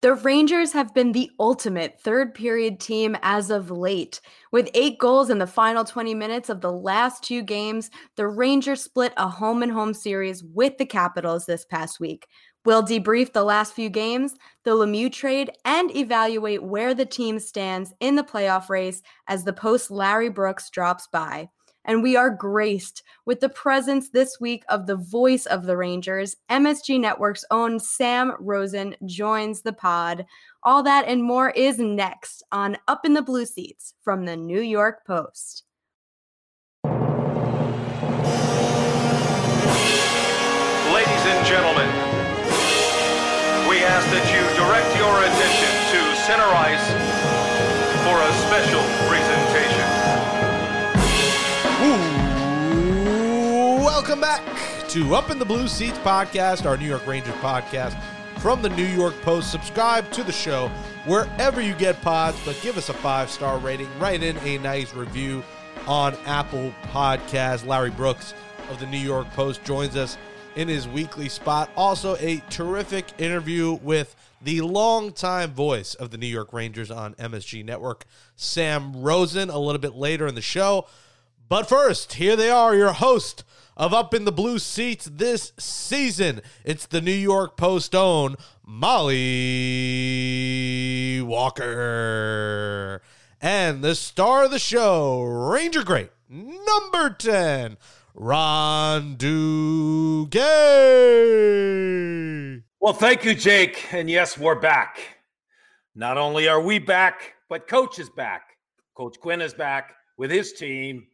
The Rangers have been the ultimate third period team as of late. With eight goals in the final 20 minutes of the last two games, the Rangers split a home and home series with the Capitals this past week. We'll debrief the last few games, the Lemieux trade, and evaluate where the team stands in the playoff race as the post Larry Brooks drops by and we are graced with the presence this week of the voice of the Rangers. MSG Network's own Sam Rosen joins the pod. All that and more is next on Up in the Blue Seats from the New York Post. Ladies and gentlemen, we ask that you direct your attention to center ice for a special presentation. Welcome back to Up in the Blue Seats podcast, our New York Rangers podcast from the New York Post. Subscribe to the show wherever you get pods, but give us a five star rating. Write in a nice review on Apple Podcasts. Larry Brooks of the New York Post joins us in his weekly spot. Also, a terrific interview with the longtime voice of the New York Rangers on MSG Network, Sam Rosen, a little bit later in the show. But first, here they are, your host of Up in the Blue Seats this season. It's the New York Post own Molly Walker. And the star of the show, Ranger Great, number 10, Ron Duguay. Well, thank you, Jake. And yes, we're back. Not only are we back, but Coach is back. Coach Quinn is back with his team.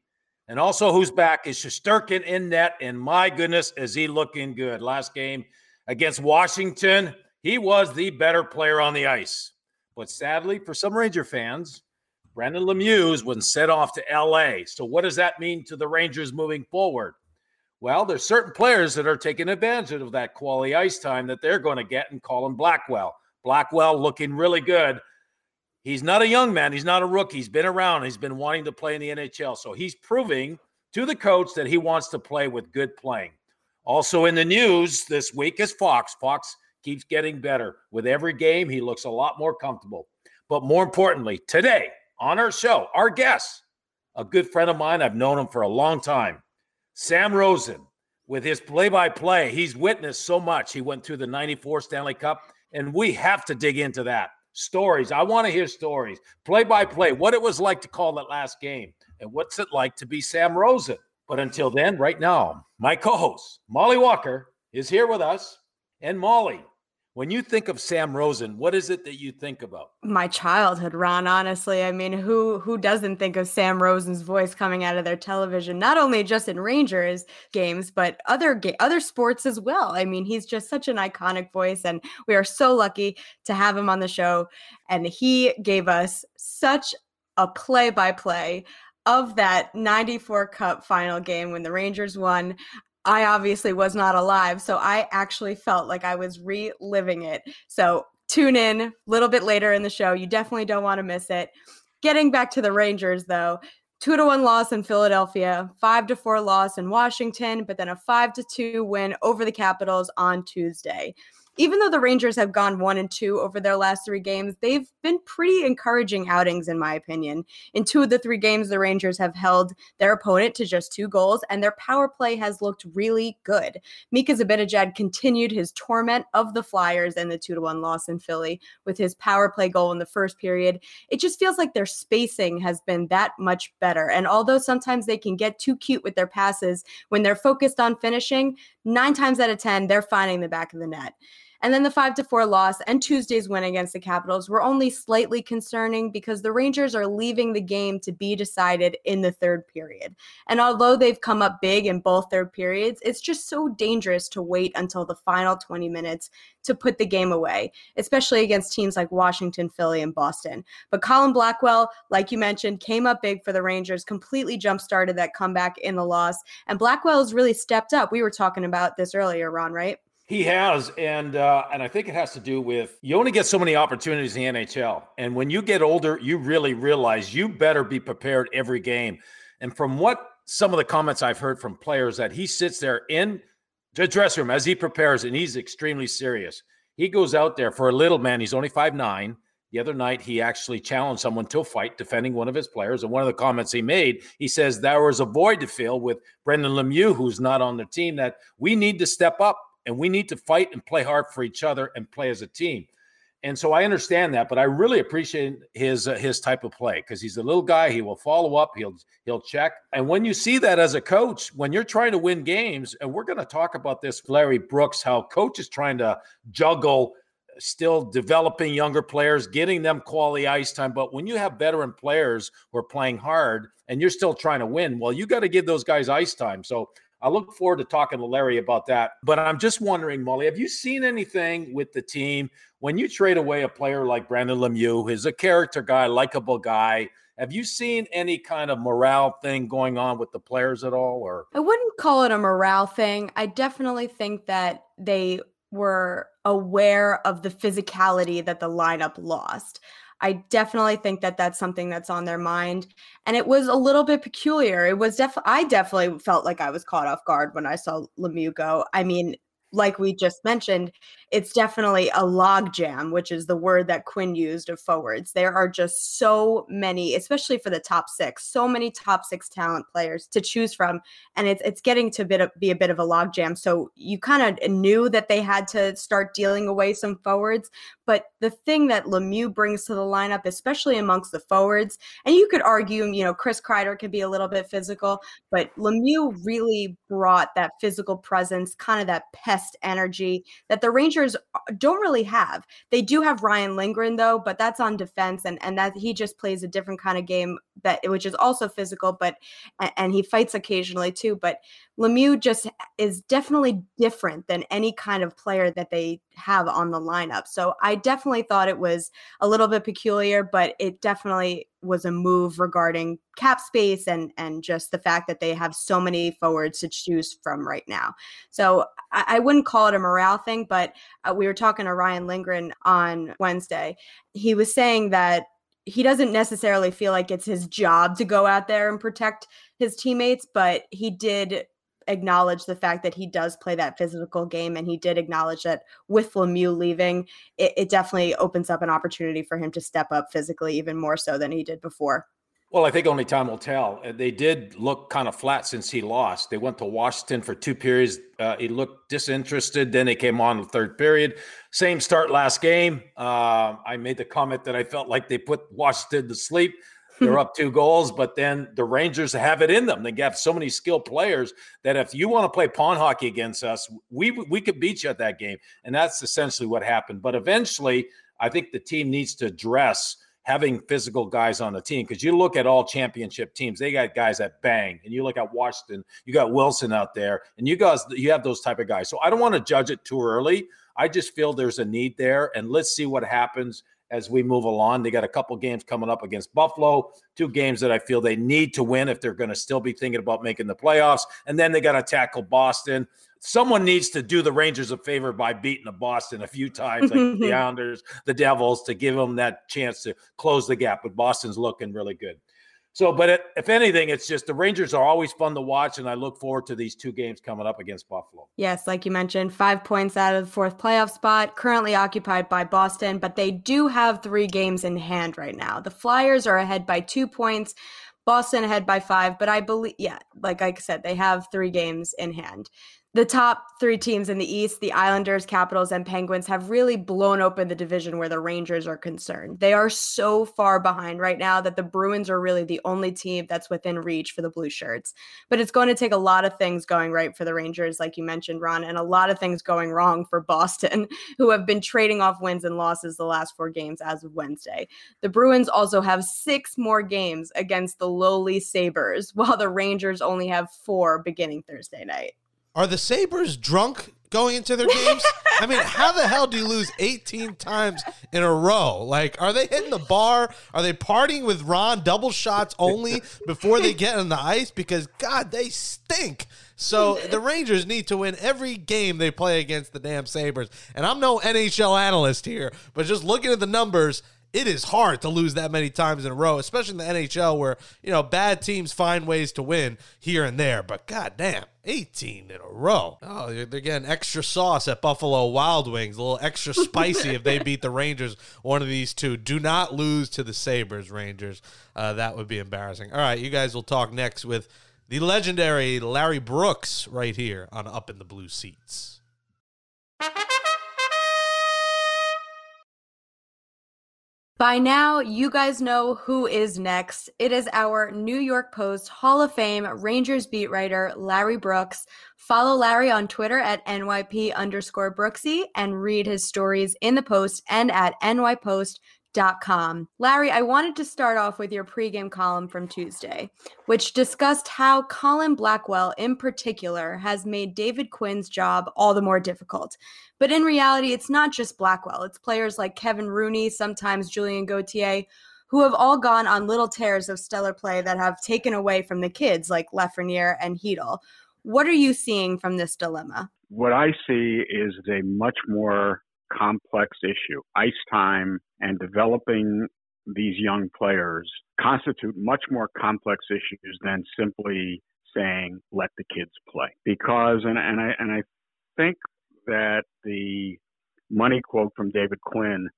And also, who's back is Shesterkin in net. And my goodness, is he looking good? Last game against Washington, he was the better player on the ice. But sadly, for some Ranger fans, Brendan Lemieux was sent off to LA. So, what does that mean to the Rangers moving forward? Well, there's certain players that are taking advantage of that quality ice time that they're going to get and Colin Blackwell. Blackwell looking really good. He's not a young man. He's not a rookie. He's been around. He's been wanting to play in the NHL. So he's proving to the coach that he wants to play with good playing. Also in the news this week is Fox. Fox keeps getting better. With every game, he looks a lot more comfortable. But more importantly, today on our show, our guest, a good friend of mine, I've known him for a long time, Sam Rosen. With his play by play, he's witnessed so much. He went through the 94 Stanley Cup, and we have to dig into that stories. I want to hear stories, play by play, what it was like to call that last game, and what's it like to be Sam Rosen. But until then, right now, my co host, Molly Walker, is here with us. And Molly, when you think of Sam Rosen, what is it that you think about? My childhood, Ron. Honestly, I mean, who who doesn't think of Sam Rosen's voice coming out of their television? Not only just in Rangers games, but other ga- other sports as well. I mean, he's just such an iconic voice, and we are so lucky to have him on the show. And he gave us such a play by play of that 94 Cup final game when the Rangers won. I obviously was not alive, so I actually felt like I was reliving it. So tune in a little bit later in the show. You definitely don't want to miss it. Getting back to the Rangers, though, two to one loss in Philadelphia, five to four loss in Washington, but then a five to two win over the Capitals on Tuesday even though the Rangers have gone one and two over their last three games, they've been pretty encouraging outings, in my opinion. In two of the three games, the Rangers have held their opponent to just two goals, and their power play has looked really good. Mika Zibanejad continued his torment of the Flyers and the two to one loss in Philly with his power play goal in the first period. It just feels like their spacing has been that much better. And although sometimes they can get too cute with their passes when they're focused on finishing, nine times out of 10, they're finding the back of the net. And then the five to four loss and Tuesday's win against the Capitals were only slightly concerning because the Rangers are leaving the game to be decided in the third period. And although they've come up big in both third periods, it's just so dangerous to wait until the final 20 minutes to put the game away, especially against teams like Washington, Philly, and Boston. But Colin Blackwell, like you mentioned, came up big for the Rangers, completely jump started that comeback in the loss. And Blackwell has really stepped up. We were talking about this earlier, Ron, right? He has, and uh, and I think it has to do with you only get so many opportunities in the NHL, and when you get older, you really realize you better be prepared every game. And from what some of the comments I've heard from players that he sits there in the dressing room as he prepares, and he's extremely serious. He goes out there for a little man. He's only five nine. The other night, he actually challenged someone to a fight defending one of his players. And one of the comments he made, he says there was a void to fill with Brendan Lemieux, who's not on the team, that we need to step up and we need to fight and play hard for each other and play as a team. And so I understand that, but I really appreciate his uh, his type of play because he's a little guy. He will follow up. He'll he'll check. And when you see that as a coach, when you're trying to win games, and we're going to talk about this, Larry Brooks, how coach is trying to juggle still developing younger players, getting them quality ice time. But when you have veteran players who are playing hard and you're still trying to win, well, you got to give those guys ice time. So I look forward to talking to Larry about that. But I'm just wondering, Molly, have you seen anything with the team when you trade away a player like Brendan Lemieux, who's a character guy, likable guy? Have you seen any kind of morale thing going on with the players at all? Or I wouldn't call it a morale thing. I definitely think that they were aware of the physicality that the lineup lost. I definitely think that that's something that's on their mind. And it was a little bit peculiar. It was def I definitely felt like I was caught off guard when I saw Lemieux go. I mean, like we just mentioned, it's definitely a logjam, which is the word that Quinn used of forwards. There are just so many, especially for the top six, so many top six talent players to choose from, and it's it's getting to bit of, be a bit of a logjam. So you kind of knew that they had to start dealing away some forwards, but the thing that Lemieux brings to the lineup, especially amongst the forwards, and you could argue, you know, Chris Kreider can be a little bit physical, but Lemieux really brought that physical presence, kind of that pest energy that the Rangers Uh, don't really have. They do have Ryan Lindgren though, but that's on defense, and and that he just plays a different kind of game that which is also physical, but and he fights occasionally too. But Lemieux just is definitely different than any kind of player that they have on the lineup. So I definitely thought it was a little bit peculiar, but it definitely was a move regarding cap space and and just the fact that they have so many forwards to choose from right now. So I, I wouldn't call it a morale thing, but uh, we were talking to Ryan Lindgren on Wednesday. He was saying that he doesn't necessarily feel like it's his job to go out there and protect his teammates, but he did acknowledge the fact that he does play that physical game and he did acknowledge that with Lemieux leaving, it, it definitely opens up an opportunity for him to step up physically even more so than he did before. Well, I think only time will tell. Uh, they did look kind of flat since he lost. They went to Washington for two periods. Uh, he looked disinterested. Then they came on the third period. Same start last game. Uh, I made the comment that I felt like they put Washington to sleep. They're up two goals, but then the Rangers have it in them. They have so many skilled players that if you want to play pond hockey against us, we we could beat you at that game. And that's essentially what happened. But eventually, I think the team needs to address having physical guys on the team because you look at all championship teams they got guys that bang and you look at washington you got wilson out there and you guys you have those type of guys. So i don't want to judge it too early. I just feel there's a need there and let's see what happens as we move along. They got a couple games coming up against Buffalo, two games that I feel they need to win if they're going to still be thinking about making the playoffs. And then they got to tackle Boston. Someone needs to do the Rangers a favor by beating the Boston a few times, like the Islanders, the Devils, to give them that chance to close the gap. But Boston's looking really good. So, but it, if anything, it's just the Rangers are always fun to watch, and I look forward to these two games coming up against Buffalo. Yes, like you mentioned, five points out of the fourth playoff spot, currently occupied by Boston, but they do have three games in hand right now. The Flyers are ahead by two points. Boston ahead by five, but I believe, yeah, like I said, they have three games in hand the top three teams in the East, the Islanders, Capitals, and Penguins, have really blown open the division where the Rangers are concerned. They are so far behind right now that the Bruins are really the only team that's within reach for the Blue Shirts. But it's going to take a lot of things going right for the Rangers, like you mentioned, Ron, and a lot of things going wrong for Boston, who have been trading off wins and losses the last four games as of Wednesday. The Bruins also have six more games against the lowly Sabres, while the Rangers only have four beginning Thursday night. Are the Sabres drunk going into their games? I mean, how the hell do you lose 18 times in a row? Like, are they hitting the bar? Are they partying with Ron double shots only before they get on the ice? Because, God, they stink. So the Rangers need to win every game they play against the damn Sabres. And I'm no NHL analyst here, but just looking at the numbers, it is hard to lose that many times in a row, especially in the NHL where, you know, bad teams find ways to win here and there. But goddamn, 18 in a row. Oh, they're getting extra sauce at Buffalo Wild Wings, a little extra spicy if they beat the Rangers. One of these two. Do not lose to the Sabres, Rangers. Uh, that would be embarrassing. All right, you guys will talk next with the legendary Larry Brooks right here on Up in the Blue Seats. By now, you guys know who is next. It is our New York Post Hall of Fame Rangers beat writer, Larry Brooks. Follow Larry on Twitter at NYP underscore Brooksy and read his stories in the Post and at NYPost Com. Larry, I wanted to start off with your pregame column from Tuesday, which discussed how Colin Blackwell, in particular, has made David Quinn's job all the more difficult. But in reality, it's not just Blackwell, it's players like Kevin Rooney, sometimes Julien Gauthier, who have all gone on little tears of stellar play that have taken away from the kids like Lafreniere and Chytil. What are you seeing from this dilemma? What I see is a much more complex issue. Ice time and developing these young players constitute much more complex issues than simply saying let the kids play. Because and, and I and I think that the money quote from David Quinn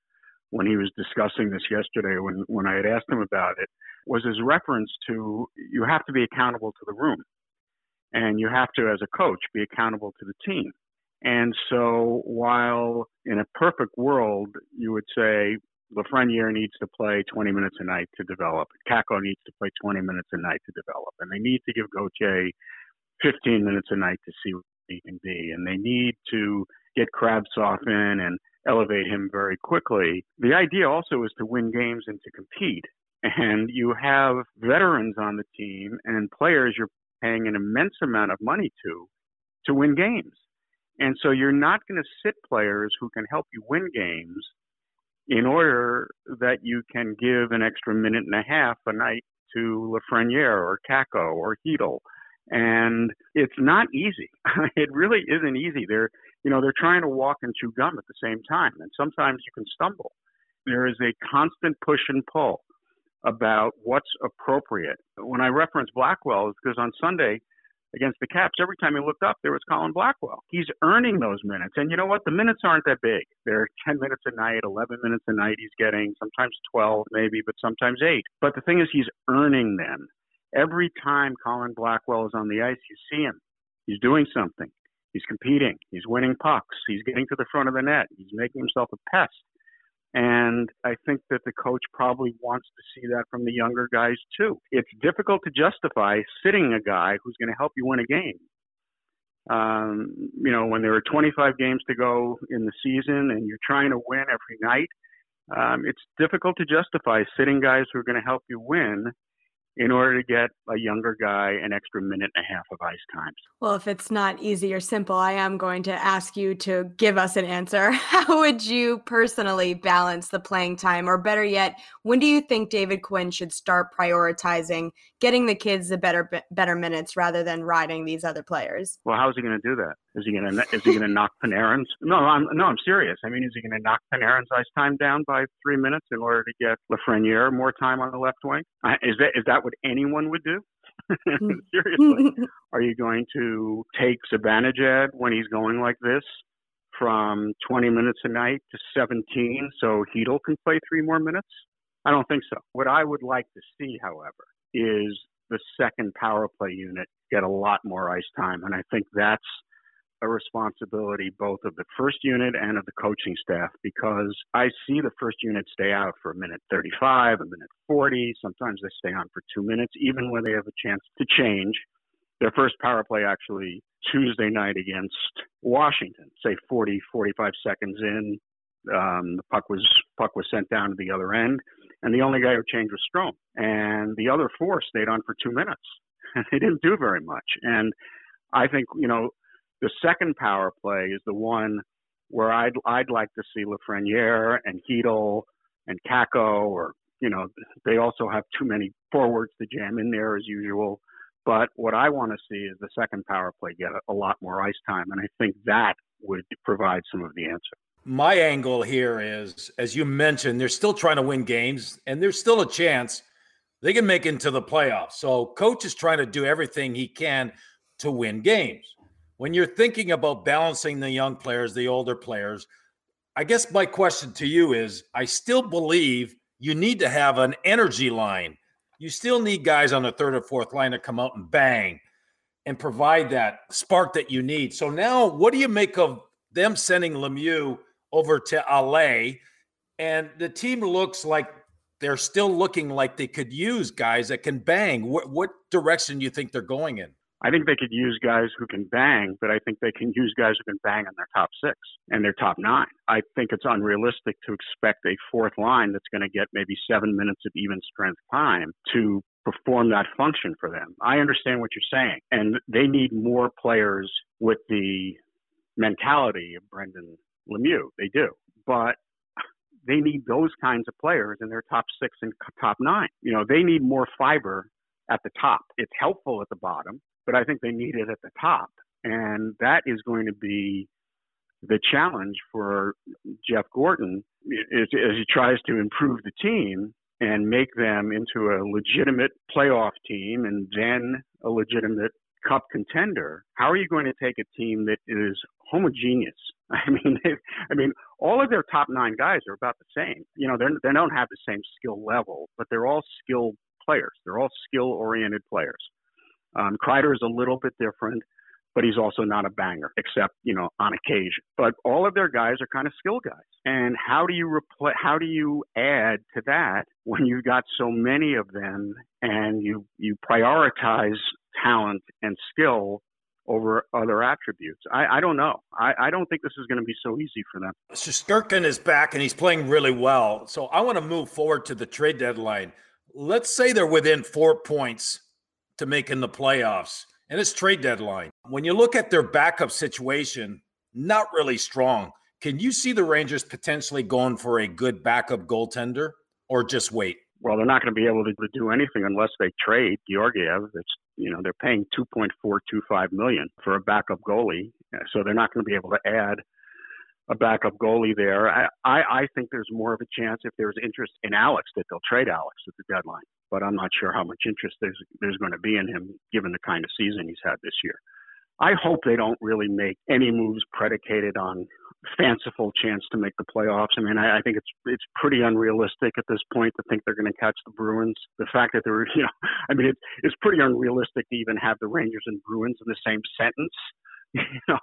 when he was discussing this yesterday when when I had asked him about it was his reference to you have to be accountable to the room. And you have to as a coach be accountable to the team and so while in a perfect world, you would say Lafreniere needs to play 20 minutes a night to develop. Kakko needs to play 20 minutes a night to develop. And they need to give Gauthier 15 minutes a night to see what he can be. And they need to get Kravtsov in and elevate him very quickly. The idea also is to win games and to compete. And you have veterans on the team and players you're paying an immense amount of money to to win games. And so you're not going to sit players who can help you win games in order that you can give an extra minute and a half a night to Lafreniere or Kakko or Chytil. And it's not easy. it really isn't easy. They're, you know, they're trying to walk and chew gum at the same time. And sometimes you can stumble. There is a constant push and pull about what's appropriate. When I reference Blackwell, it's because on Sunday, against the Caps, every time he looked up, there was Colin Blackwell. He's earning those minutes. And you know what? The minutes aren't that big. They're 10 minutes a night, 11 minutes a night he's getting, sometimes 12 maybe, but sometimes 8. But the thing is, he's earning them. Every time Colin Blackwell is on the ice, you see him. He's doing something. He's competing. He's winning pucks. He's getting to the front of the net. He's making himself a pest. And I think that the coach probably wants to see that from the younger guys too. It's difficult to justify sitting a guy who's going to help you win a game. Um, you know, when there are 25 games to go in the season and you're trying to win every night, um, it's difficult to justify sitting guys who are going to help you win in order to get a younger guy an extra minute and a half of ice times. Well, if it's not easy or simple, I am going to ask you to give us an answer. How would you personally balance the playing time? Or better yet, when do you think David Quinn should start prioritizing getting the kids the better better minutes rather than riding these other players? Well, how is he going to do that? Is he going to is he going to knock Panarin's? No, I'm no, I'm serious. I mean, is he going to knock Panarin's ice time down by three minutes in order to get Lafreniere more time on the left wing? Is that is that what anyone would do? Hmm. Seriously, are you going to take Zibanejad when he's going like this from 20 minutes a night to 17 so Chytil can play three more minutes? I don't think so. What I would like to see, however, is the second power play unit get a lot more ice time, and I think that's a responsibility both of the first unit and of the coaching staff because I see the first unit stay out for a minute 35, a minute 40. Sometimes they stay on for two minutes, even when they have a chance to change. Their first power play actually Tuesday night against Washington, say 40, 45 seconds in, um, the puck was puck was sent down to the other end, and the only guy who changed was Strome, and the other four stayed on for two minutes. they didn't do very much, and I think you know the second power play is the one where I'd I'd like to see Lafreniere and Chytil and Kakko, or you know, they also have too many forwards to jam in there as usual. But what I want to see is the second power play get a, a lot more ice time, and I think that would provide some of the answer. my angle here is, as you mentioned, they're still trying to win games, and there's still a chance they can make it into the playoffs. So, coach is trying to do everything he can to win games. When you're thinking about balancing the young players, the older players, I guess my question to you is I still believe you need to have an energy line. You still need guys on the third or fourth line to come out and bang and provide that spark that you need. So now, what do you make of them sending Lemieux over to LA, and the team looks like they're still looking like they could use guys that can bang. What, what direction do you think they're going in? I think they could use guys who can bang, but I think they can use guys who can bang in their top six and their top nine. I think it's unrealistic to expect a fourth line that's going to get maybe seven minutes of even strength time to perform that function for them. I understand what you're saying, and they need more players with the mentality of Brendan Lemieux. They do. But they need those kinds of players in their top six and top nine. You know, they need more fiber at the top. It's helpful at the bottom, but I think they need it at the top. And that is going to be the challenge for Jeff Gorton as, he tries to improve the team and make them into a legitimate playoff team and then a legitimate cup contender. How are you going to take a team that is homogeneous. I mean, they, I mean, all of their top nine guys are about the same. You know, they they don't have the same skill level, but they're all skilled players. They're all skill oriented players. Um, Kreider is a little bit different, but he's also not a banger, except you know on occasion. But all of their guys are kind of skill guys. And how do you repl- How do you add to that when you've got so many of them and you you prioritize talent and skill over other attributes. I, I don't know. I, I, don't think this is going to be so easy for them. Shesterkin is back and he's playing really well. So I want to move forward to the trade deadline. Let's say they're within four points to making the playoffs, and it's trade deadline. When you look at their backup situation, not really strong. Can you see the Rangers potentially going for a good backup goaltender or just wait? Well, they're not going to be able to do anything unless they trade Georgiev. It's you know they're paying 2.425 million for a backup goalie, so they're not going to be able to add a backup goalie there. I, I, I think there's more of a chance if there's interest in Alex that they'll trade Alex at the deadline, but I'm not sure how much interest there's there's going to be in him given the kind of season he's had this year. I hope they don't really make any moves predicated on fanciful chance to make the playoffs. I mean, I, I think it's it's pretty unrealistic at this point to think they're going to catch the Bruins. The fact that they're, you know, I mean, it's it's pretty unrealistic to even have the Rangers and Bruins in the same sentence. you know,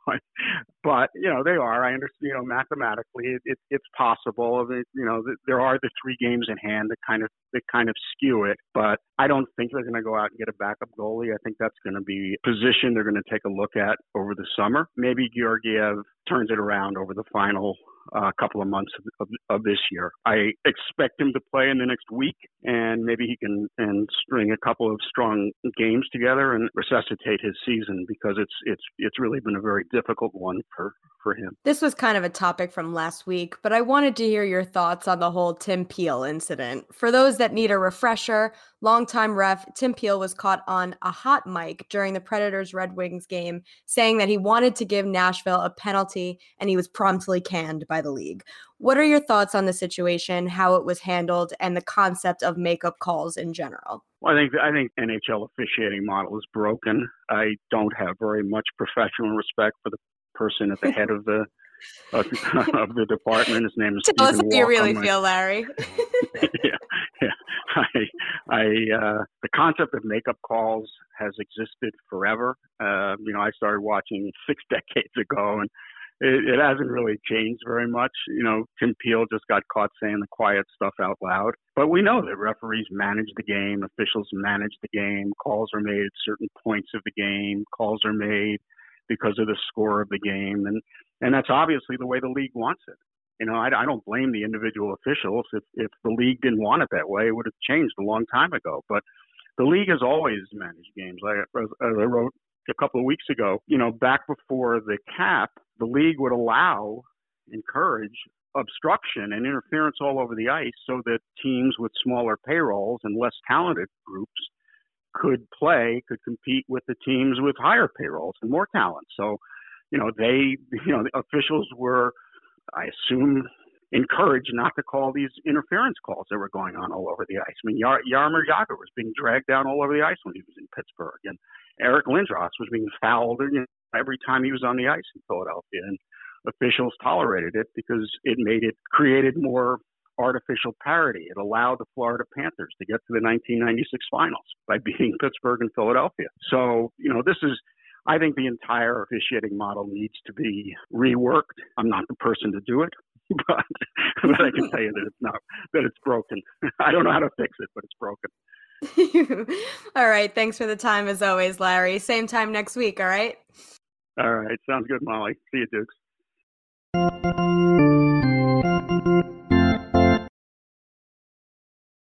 but you know they are. I understand. You know, mathematically, it, it, it's possible. You know, there are the three games in hand that kind of that kind of skew it. But I don't think they're going to go out and get a backup goalie. I think that's going to be a position they're going to take a look at over the summer. Maybe Georgiev turns it around over the final uh, couple of months of, of, of, this year. I expect him to play in the next week, and maybe he can and string a couple of strong games together and resuscitate his season because it's it's it's really been a very difficult one for for him. This was kind of a topic from last week, but I wanted to hear your thoughts on the whole Tim Peel incident. For those that need a refresher, longtime ref Tim Peel was caught on a hot mic during the Predators Red Wings game saying that he wanted to give Nashville a penalty and he was promptly canned by the league. What are your thoughts on the situation, how it was handled, and the concept of makeup calls in general? Well, I think I think NHL officiating model is broken. I don't have very much professional respect for the person at the head of the of, of the department. His name is. Tell Stephen us how you really feel, Larry. yeah, yeah. I, I, uh, the concept of makeup calls has existed forever. Uh, you know, I started watching six decades ago, and it, it hasn't really changed very much. You know, Tim Peel just got caught saying the quiet stuff out loud. But we know that referees manage the game, officials manage the game, calls are made at certain points of the game, calls are made because of the score of the game, and and that's obviously the way the league wants it. You know, I, I don't blame the individual officials. If if the league didn't want it that way, it would have changed a long time ago. But the league has always managed games. I, as I wrote a couple of weeks ago, you know, back before the cap, the league would allow, encourage obstruction and interference all over the ice so that teams with smaller payrolls and less talented groups could play, could compete with the teams with higher payrolls and more talent. So, you know, they, you know, the officials were I assume, encouraged not to call these interference calls that were going on all over the ice. I mean, Yar- Jaromir Jagr was being dragged down all over the ice when he was in Pittsburgh, and Eric Lindros was being fouled you know, every time he was on the ice in Philadelphia, and officials tolerated it because it made it created more artificial parity. It allowed the Florida Panthers to get to the 1996 finals by beating Pittsburgh and Philadelphia. So, you know, this is I think the entire officiating model needs to be reworked. I'm not the person to do it, but, but I can tell you that it's not that it's broken. I don't know how to fix it, but it's broken. all right. Thanks for the time as always, Larry. Same time next week, all right? All right. Sounds good, Molly. See you, Dukes.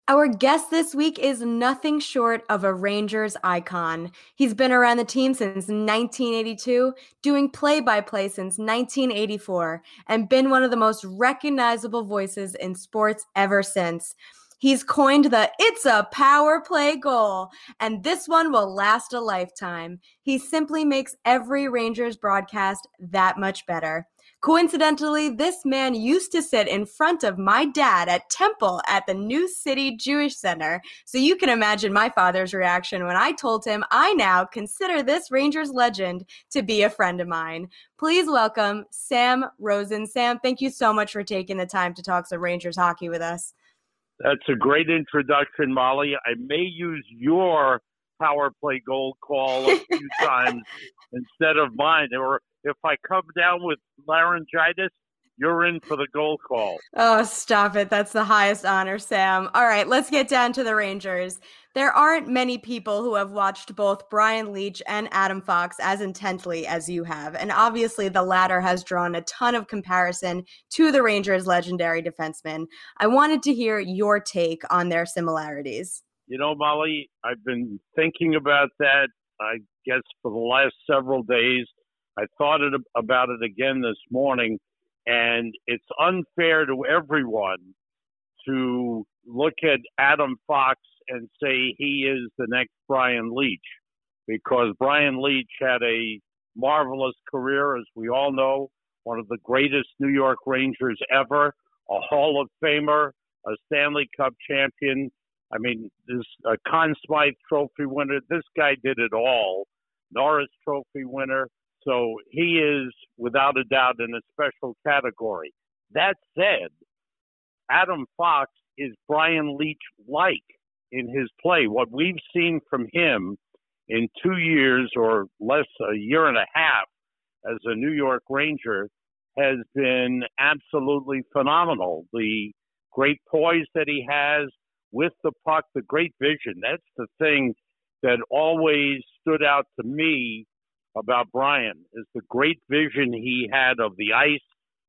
Our guest this week is nothing short of a Rangers icon. He's been around the team since 1982, doing play by play since 1984, and been one of the most recognizable voices in sports ever since. He's coined the It's a Power Play goal, and this one will last a lifetime. He simply makes every Rangers broadcast that much better. Coincidentally, this man used to sit in front of my dad at Temple at the New City Jewish Center. So you can imagine my father's reaction when I told him I now consider this Rangers legend to be a friend of mine. Please welcome Sam Rosen. Sam, thank you so much for taking the time to talk some Rangers hockey with us. That's a great introduction, Molly. I may use your power play goal call a few times instead of mine. Or if I come down with laryngitis, you're in for the goal call. Oh, stop it. That's the highest honor, Sam. All right, let's get down to the Rangers. There aren't many people who have watched both Brian Leetch and Adam Fox as intently as you have. And obviously, the latter has drawn a ton of comparison to the Rangers' legendary defenseman. I wanted to hear your take on their similarities. You know, Molly, I've been thinking about that, I guess, for the last several days. I thought it, about it again this morning, and it's unfair to everyone to look at Adam Fox and say he is the next Brian Leetch, because Brian Leetch had a marvelous career, as we all know, one of the greatest New York Rangers ever, a Hall of Famer, a Stanley Cup champion. I mean, this a Conn Smythe Trophy winner. This guy did it all. Norris Trophy winner. So he is, without a doubt, in a special category. That said, Adam Fox is Brian Leetch like in his play. What we've seen from him in two years or less, a year and a half as a New York Ranger has been absolutely phenomenal. The great poise that he has with the puck, the great vision. That's the thing that always stood out to me about Brian is the great vision he had of the ice,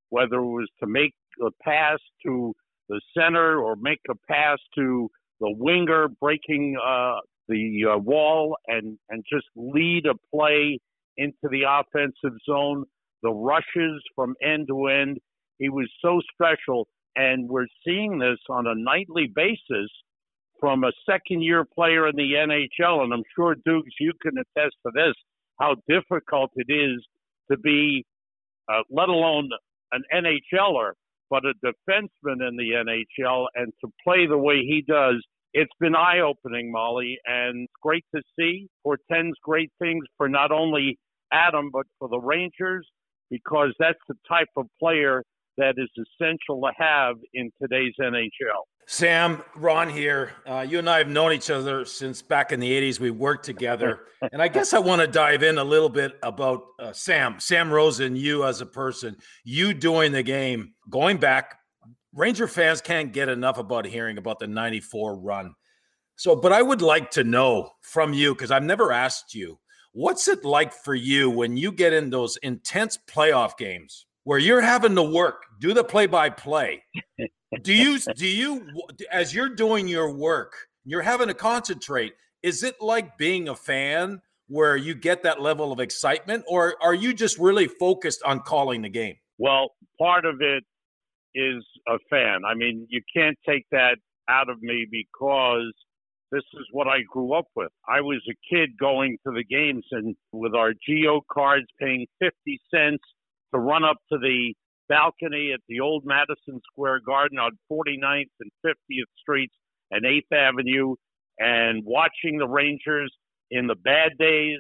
whether it was to make a pass to the center or make a pass to the winger breaking uh, the uh, wall and, and just lead a play into the offensive zone, the rushes from end to end. He was so special. And we're seeing this on a nightly basis from a second year player in the NHL. And I'm sure, Dukes, you can attest to this how difficult it is to be, uh, let alone an NHLer, but a defenseman in the NHL and to play the way he does. It's been eye opening, Molly, and great to see. Portends great things for not only Adam, but for the Rangers, because that's the type of player that is essential to have in today's NHL. Sam, Ron here. Uh, you and I have known each other since back in the 80s. We worked together. and I guess I want to dive in a little bit about uh, Sam, Sam Rosen, you as a person, you doing the game, going back. Ranger fans can't get enough about hearing about the 94 run. So, but I would like to know from you, because I've never asked you, what's it like for you when you get in those intense playoff games where you're having to work, do the play by play? Do you do you as you're doing your work, you're having to concentrate. Is it like being a fan where you get that level of excitement, or are you just really focused on calling the game? Well, part of it is a fan. I mean, you can't take that out of me because this is what I grew up with. I was a kid going to the games and with our G.O. cards paying 50 cents to run up to the balcony at the old Madison Square Garden on 49th and 50th Streets and 8th Avenue and watching the Rangers in the bad days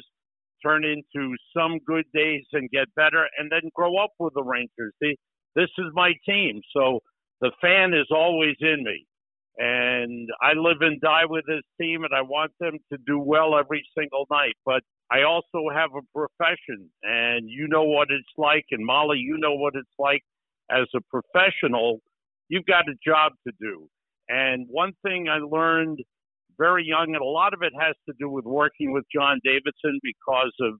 turn into some good days and get better and then grow up with the Rangers. See, this is my team. So the fan is always in me. And I live and die with this team and I want them to do well every single night. But I also have a profession and you know what it's like. And Molly, you know what it's like as a professional. You've got a job to do. And one thing I learned very young, and a lot of it has to do with working with John Davidson because of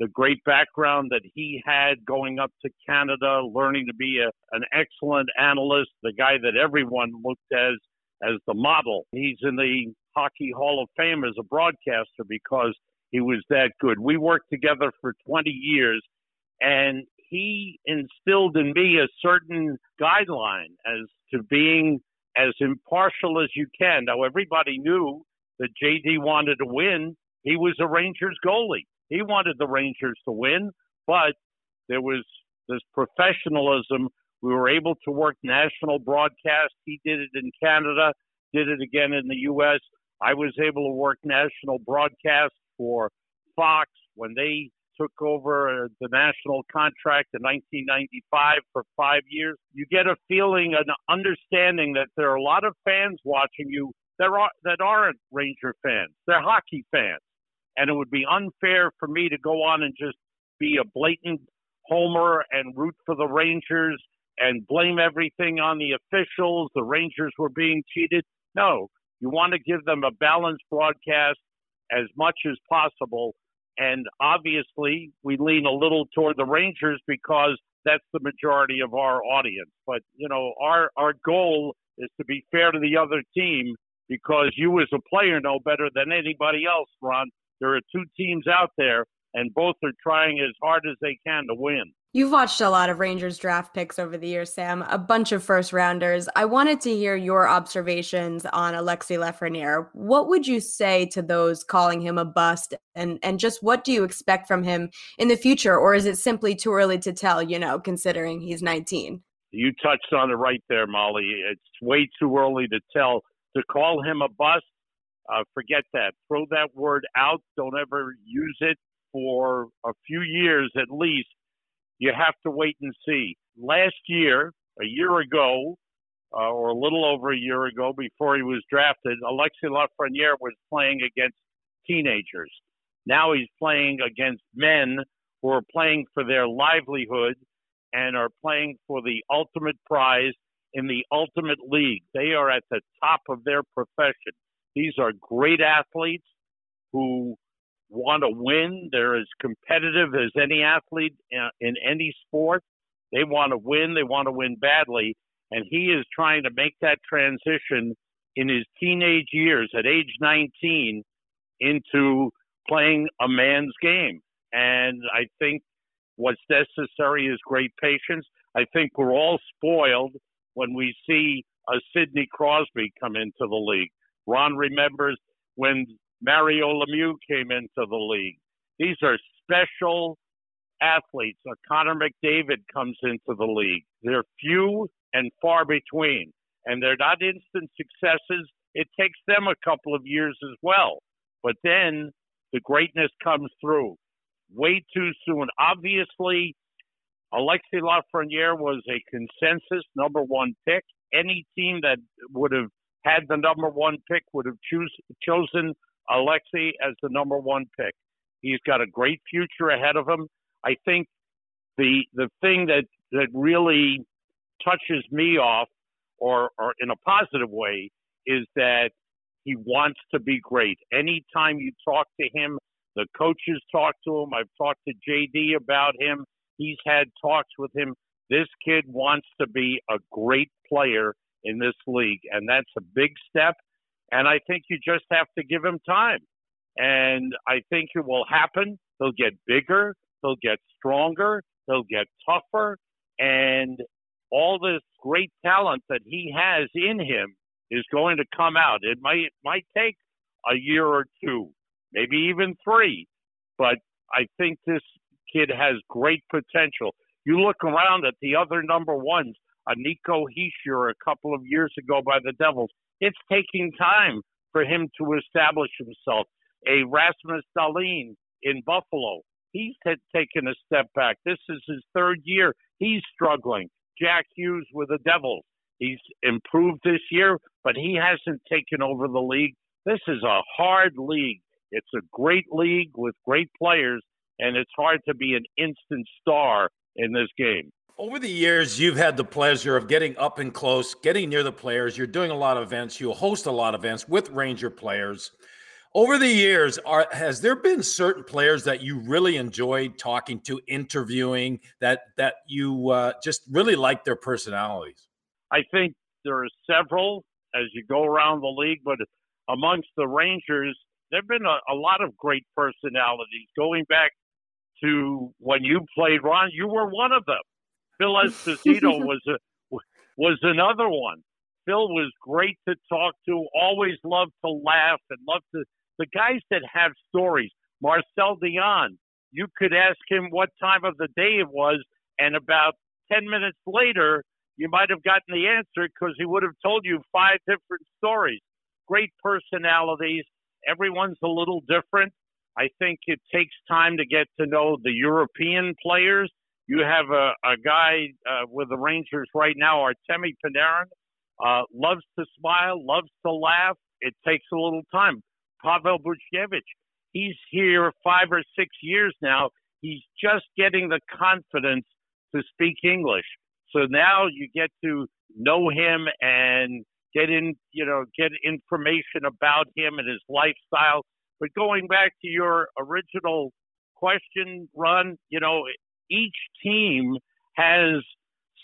the great background that he had going up to Canada, learning to be a, an excellent analyst, the guy that everyone looked as as the model. He's in the Hockey Hall of Fame as a broadcaster because he was that good. We worked together for 20 years, and he instilled in me a certain guideline as to being as impartial as you can. Now, everybody knew that JD wanted to win. He was a Rangers goalie. He wanted the Rangers to win, but there was this professionalism. We were able to work national broadcast. He did it in Canada, did it again in the U.S. I was able to work national broadcast for Fox when they took over uh, the national contract in 1995 for five years. You get a feeling, an understanding that there are a lot of fans watching you that are that aren't Ranger fans. They're hockey fans, and it would be unfair for me to go on and just be a blatant homer and root for the Rangers and blame everything on the officials. The Rangers were being cheated. No, you want to give them a balanced broadcast as much as possible. And obviously, we lean a little toward the Rangers because that's the majority of our audience. But you know, our our goal is to be fair to the other team because you as a player know better than anybody else, Ron. There are two teams out there, and both are trying as hard as they can to win. You've watched a lot of Rangers draft picks over the years, Sam, a bunch of first rounders. I wanted to hear your observations on Alexi Lafreniere. What would you say to those calling him a bust and and just what do you expect from him in the future or is it simply too early to tell, you know, considering he's 19? You touched on it right there, Molly. It's way too early to tell to call him a bust, uh, forget that. Throw that word out. Don't ever use it for a few years at least. You have to wait and see. Last year, a year ago, uh, or a little over a year ago, before he was drafted, Alexi Lafreniere was playing against teenagers. Now he's playing against men who are playing for their livelihood and are playing for the ultimate prize in the ultimate league. They are at the top of their profession. These are great athletes who want to win. They're as competitive as any athlete in any sport. They want to win. They want to win badly. And he is trying to make that transition in his teenage years at age 19 into playing a man's game. And I think what's necessary is great patience. I think we're all spoiled when we see a Sidney Crosby come into the league. Ron remembers when Mario Lemieux came into the league. These are special athletes. A Connor McDavid comes into the league. They're few and far between, and they're not instant successes. It takes them a couple of years as well, but then the greatness comes through. Way too soon. Obviously, Alexi Lafreniere was a consensus number one pick. Any team that would have had the number one pick would have choose, chosen Alexi as the number one pick. He's got a great future ahead of him. I think the the thing that that really touches me off, or or in a positive way, is that he wants to be great. Anytime you talk to him, the coaches talk to him. I've talked to JD about him. He's had talks with him. This kid wants to be a great player in this league, and that's a big step. And I think you just have to give him time. And I think it will happen. He'll get bigger, He'll get stronger, He'll get tougher, and all this great talent that he has in him is going to come out. It might might take a year or two, maybe even three, but I think this kid has great potential. You look around at the other number ones, a Nico Hischier a couple of years ago by the Devils. It's taking time for him to establish himself. A Rasmus Dahlin in Buffalo, he's taken a step back. This is his third year. He's struggling. Jack Hughes with the Devils. He's improved this year, but he hasn't taken over the league. This is a hard league. It's a great league with great players, and it's hard to be an instant star in this game. Over the years, you've had the pleasure of getting up and close, getting near the players. You're doing a lot of events. You host a lot of events with Ranger players. Over the years, are, has there been certain players that you really enjoyed talking to, interviewing that that you uh, just really like their personalities? I think there are several as you go around the league, but amongst the Rangers, there've been a, a lot of great personalities. Going back to when you played, Ron, you were one of them. Phil Esposito was a, was another one. Phil was great to talk to. Always loved to laugh and loved to the guys that have stories. Marcel Dionne, you could ask him what time of the day it was, and about ten minutes later, you might have gotten the answer because he would have told you five different stories. Great personalities. Everyone's a little different. I think it takes time to get to know the European players. You have a, a guy uh, with the Rangers right now, Artemi Panarin, uh, loves to smile, loves to laugh. It takes a little time. Pavel Buchnevich, he's here five or six years now. He's just getting the confidence to speak English. So now you get to know him and get in, you know, get information about him and his lifestyle. But going back to your original question, Ron, you know, each team has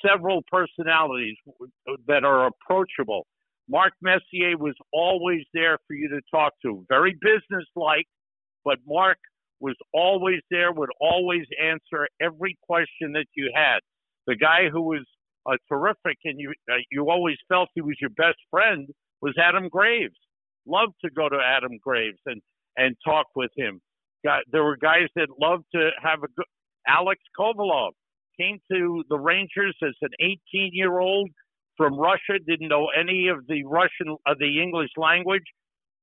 several personalities that are approachable. Mark Messier was always there for you to talk to. Very businesslike, but Mark was always there, would always answer every question that you had. The guy who was a terrific and you uh, you always felt he was your best friend was Adam Graves. Loved to go to Adam Graves and and talk with him. Got, there were guys that loved to have a good. Alex Kovalev came to the Rangers as an 18 year old from Russia, didn't know any of the Russian, of uh, the English language.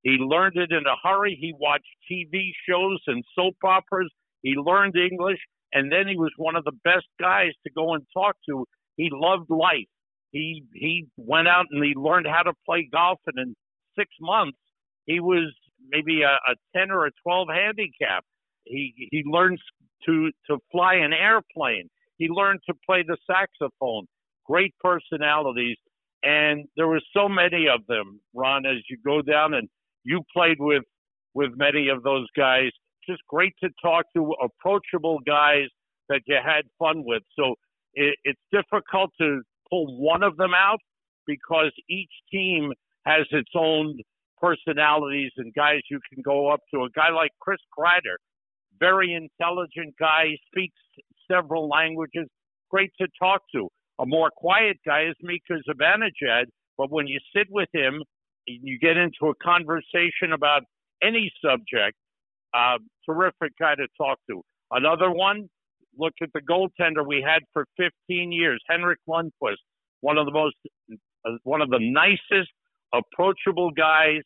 He learned it in a hurry. He watched TV shows and soap operas. He learned English, and then he was one of the best guys to go and talk to. He loved life. He he went out and he learned how to play golf, and in six months he was maybe a, a ten or a twelve handicap. He he learned to to fly an airplane. He learned to play the saxophone. Great personalities, and there were so many of them. Ron, as you go down and you played with with many of those guys. Just great to talk to, approachable guys that you had fun with. So it, it's difficult to pull one of them out because each team has its own personalities and guys you can go up to. A guy like Chris Kreider, very intelligent guy, speaks several languages, great to talk to. A more quiet guy is Mika Zibanejad, but when you sit with him, you get into a conversation about any subject. Uh, terrific guy to talk to. Another one, look at the goaltender we had for 15 years, Henrik Lundqvist, one of the most, uh, one of the nicest, approachable guys.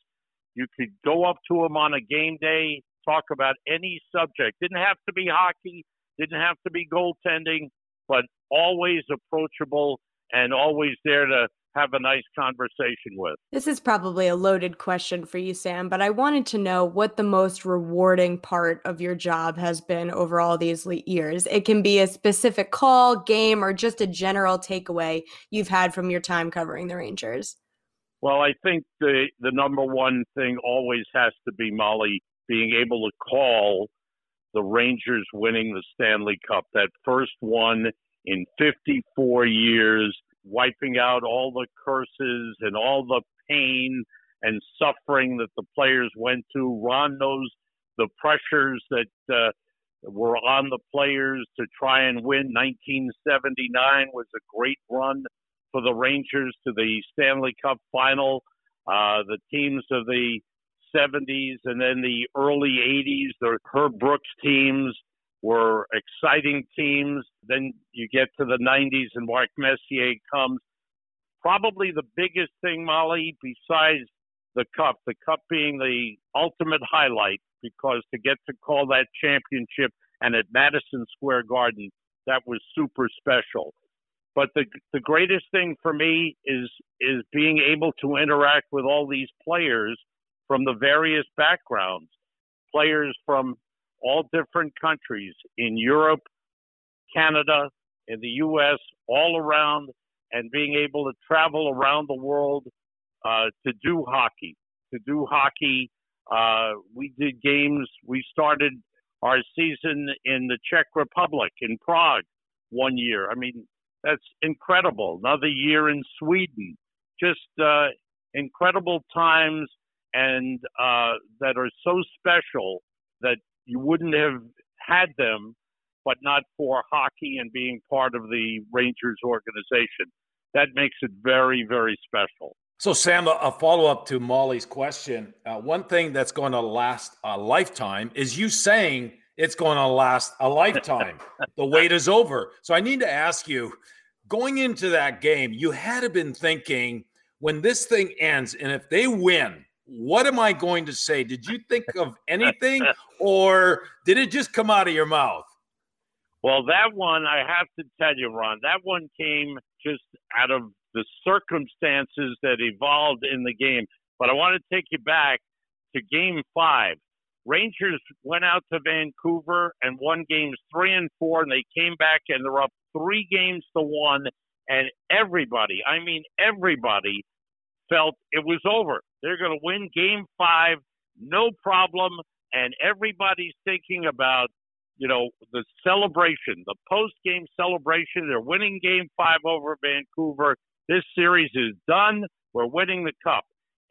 You could go up to him on a game day, talk about any subject. Didn't have to be hockey, didn't have to be goaltending, but always approachable and always there to have a nice conversation with. This is probably a loaded question for you, Sam, but I wanted to know what the most rewarding part of your job has been over all these years. It can be a specific call, game, or just a general takeaway you've had from your time covering the Rangers. Well, I think the the number one thing always has to be Molly being able to call the Rangers winning the Stanley Cup. That first one in 54 years wiping out all the curses and all the pain and suffering that the players went to. Ron knows the pressures that uh, were on the players to try and win. 1979 was a great run for the Rangers to the Stanley Cup final. Uh, the teams of the 70s and then the early 80s, the Herb Brooks teams, were exciting teams. Then you get to the 90s and Mark Messier comes. Probably the biggest thing, Molly, besides the cup, the cup being the ultimate highlight, because to get to call that championship and at Madison Square Garden, that was super special. But the the greatest thing for me is is being able to interact with all these players from the various backgrounds, players from all different countries in Europe, Canada, in the U.S., all around, and being able to travel around the world uh, to do hockey. To do hockey, uh, we did games. We started our season in the Czech Republic, in Prague, one year. I mean, that's incredible. Another year in Sweden. Just uh, incredible times and uh, that are so special that you wouldn't have had them, but not for hockey and being part of the Rangers organization. That makes it very, very special. So, Sam, a follow up to Molly's question. Uh, one thing that's going to last a lifetime is you saying it's going to last a lifetime. the wait is over. So, I need to ask you going into that game, you had to have been thinking when this thing ends and if they win, what am I going to say? Did you think of anything or did it just come out of your mouth? Well, that one, I have to tell you, Ron, that one came just out of the circumstances that evolved in the game. But I want to take you back to game five. Rangers went out to Vancouver and won games three and four, and they came back and they're up three games to one. And everybody, I mean, everybody felt it was over. They're going to win game five, no problem. And everybody's thinking about, you know, the celebration, the post game celebration. They're winning game five over Vancouver. This series is done. We're winning the cup.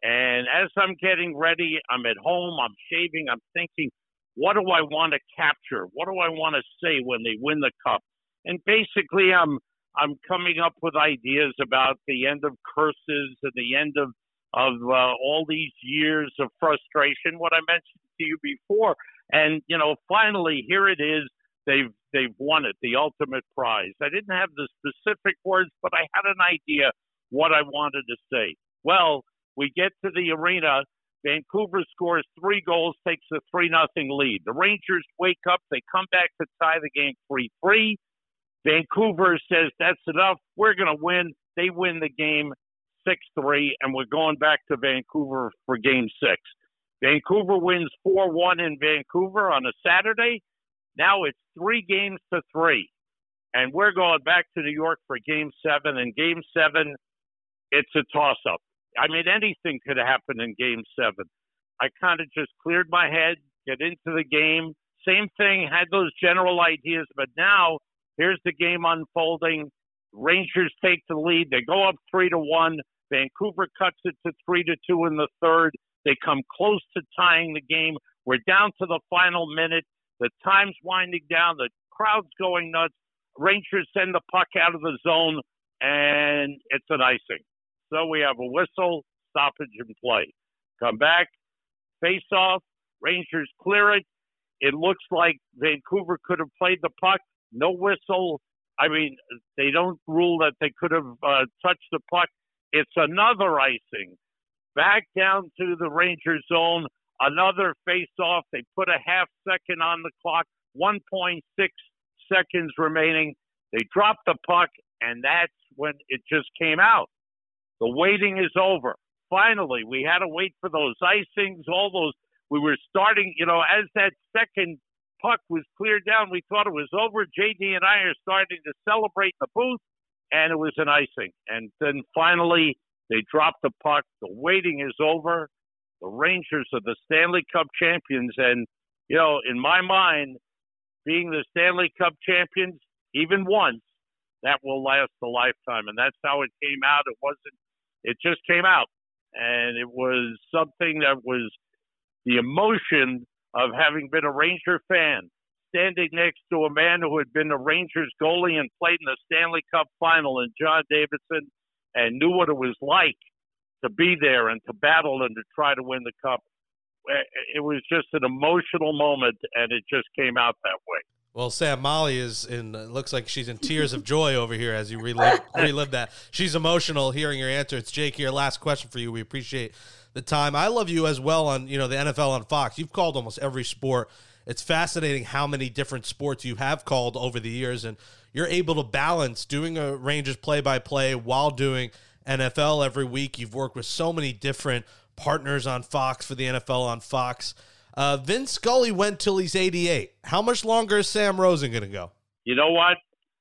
And as I'm getting ready, I'm at home, I'm shaving, I'm thinking, what do I want to capture? What do I want to say when they win the cup? And basically, I'm I'm coming up with ideas about the end of curses and the end of of uh, all these years of frustration. What I mentioned to you before, and you know, finally here it is. They've they've won it, the ultimate prize. I didn't have the specific words, but I had an idea what I wanted to say. Well, we get to the arena. Vancouver scores three goals, takes a three nothing lead. The Rangers wake up. They come back to tie the game three three. Vancouver says that's enough. We're going to win. They win the game 6 3, and we're going back to Vancouver for game six. Vancouver wins 4 1 in Vancouver on a Saturday. Now it's three games to three. And we're going back to New York for game seven. And game seven, it's a toss up. I mean, anything could happen in game seven. I kind of just cleared my head, get into the game. Same thing, had those general ideas, but now Here's the game unfolding. Rangers take the lead. They go up three to one. Vancouver cuts it to three to two in the third. They come close to tying the game. We're down to the final minute. The time's winding down. The crowd's going nuts. Rangers send the puck out of the zone, and it's an icing. So we have a whistle, stoppage, and play. Come back, face off. Rangers clear it. It looks like Vancouver could have played the puck no whistle. I mean, they don't rule that they could have uh, touched the puck. It's another icing. Back down to the Ranger zone, another face off. They put a half second on the clock, 1.6 seconds remaining. They drop the puck, and that's when it just came out. The waiting is over. Finally, we had to wait for those icings, all those. We were starting, you know, as that second puck was cleared down. We thought it was over. JD and I are starting to celebrate in the booth, and it was an icing. And then finally, they dropped the puck. The waiting is over. The Rangers are the Stanley Cup champions. And, you know, in my mind, being the Stanley Cup champions, even once, that will last a lifetime. And that's how it came out. It wasn't, it just came out. And it was something that was the emotion of having been a Ranger fan, standing next to a man who had been a Rangers goalie and played in the Stanley Cup final in John Davidson and knew what it was like to be there and to battle and to try to win the cup. It was just an emotional moment, and it just came out that way. Well, Sam Molly is in. Looks like she's in tears of joy over here as you relive, relive that. She's emotional hearing your answer. It's Jake here. Last question for you. We appreciate the time. I love you as well on you know the NFL on Fox. You've called almost every sport. It's fascinating how many different sports you have called over the years, and you're able to balance doing a Rangers play by play while doing NFL every week. You've worked with so many different partners on Fox for the NFL on Fox. Uh, Vin Scully went till he's 88. How much longer is Sam Rosen going to go? You know what?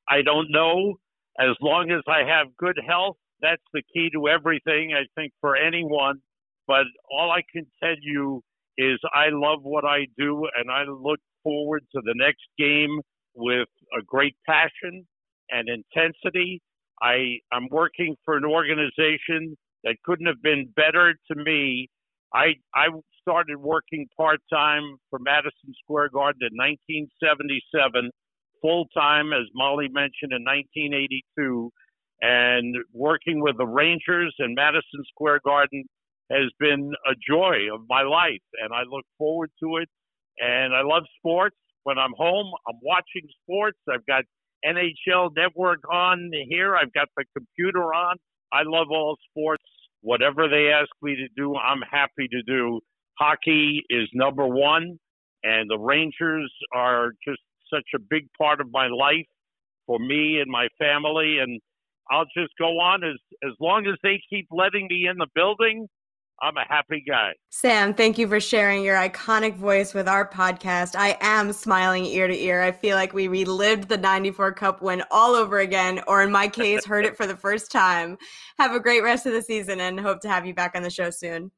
I don't know. As long as I have good health, that's the key to everything, I think, for anyone. But all I can tell you is I love what I do and I look forward to the next game with a great passion and intensity. I, I'm working for an organization that couldn't have been better to me. I, I started working part time for Madison Square Garden in 1977, full time, as Molly mentioned, in 1982. And working with the Rangers and Madison Square Garden has been a joy of my life. And I look forward to it. And I love sports. When I'm home, I'm watching sports. I've got NHL Network on here, I've got the computer on. I love all sports. Whatever they ask me to do, I'm happy to do hockey is number one, and the Rangers are just such a big part of my life for me and my family. And I'll just go on as as long as they keep letting me in the building. I'm a happy guy. Sam, thank you for sharing your iconic voice with our podcast. I am smiling ear to ear. I feel like we relived the 94 Cup win all over again, or in my case, heard it for the first time. Have a great rest of the season and hope to have you back on the show soon.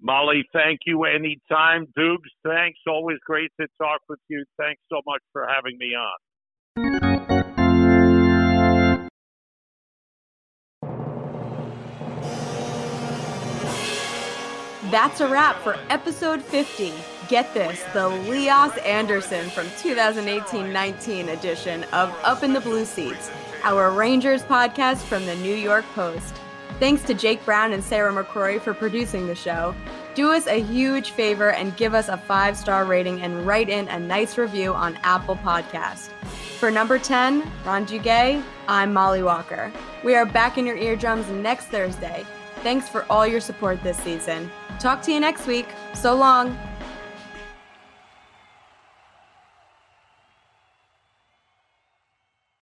Molly, thank you anytime. Dukes, thanks. Always great to talk with you. Thanks so much for having me on. That's a wrap for episode 50. Get this the Leos Anderson from 2018 19 edition of Up in the Blue Seats, our Rangers podcast from the New York Post. Thanks to Jake Brown and Sarah McCrory for producing the show. Do us a huge favor and give us a five star rating and write in a nice review on Apple Podcast. For number 10, Ron Duguay, I'm Molly Walker. We are back in your eardrums next Thursday. Thanks for all your support this season. Talk to you next week. So long.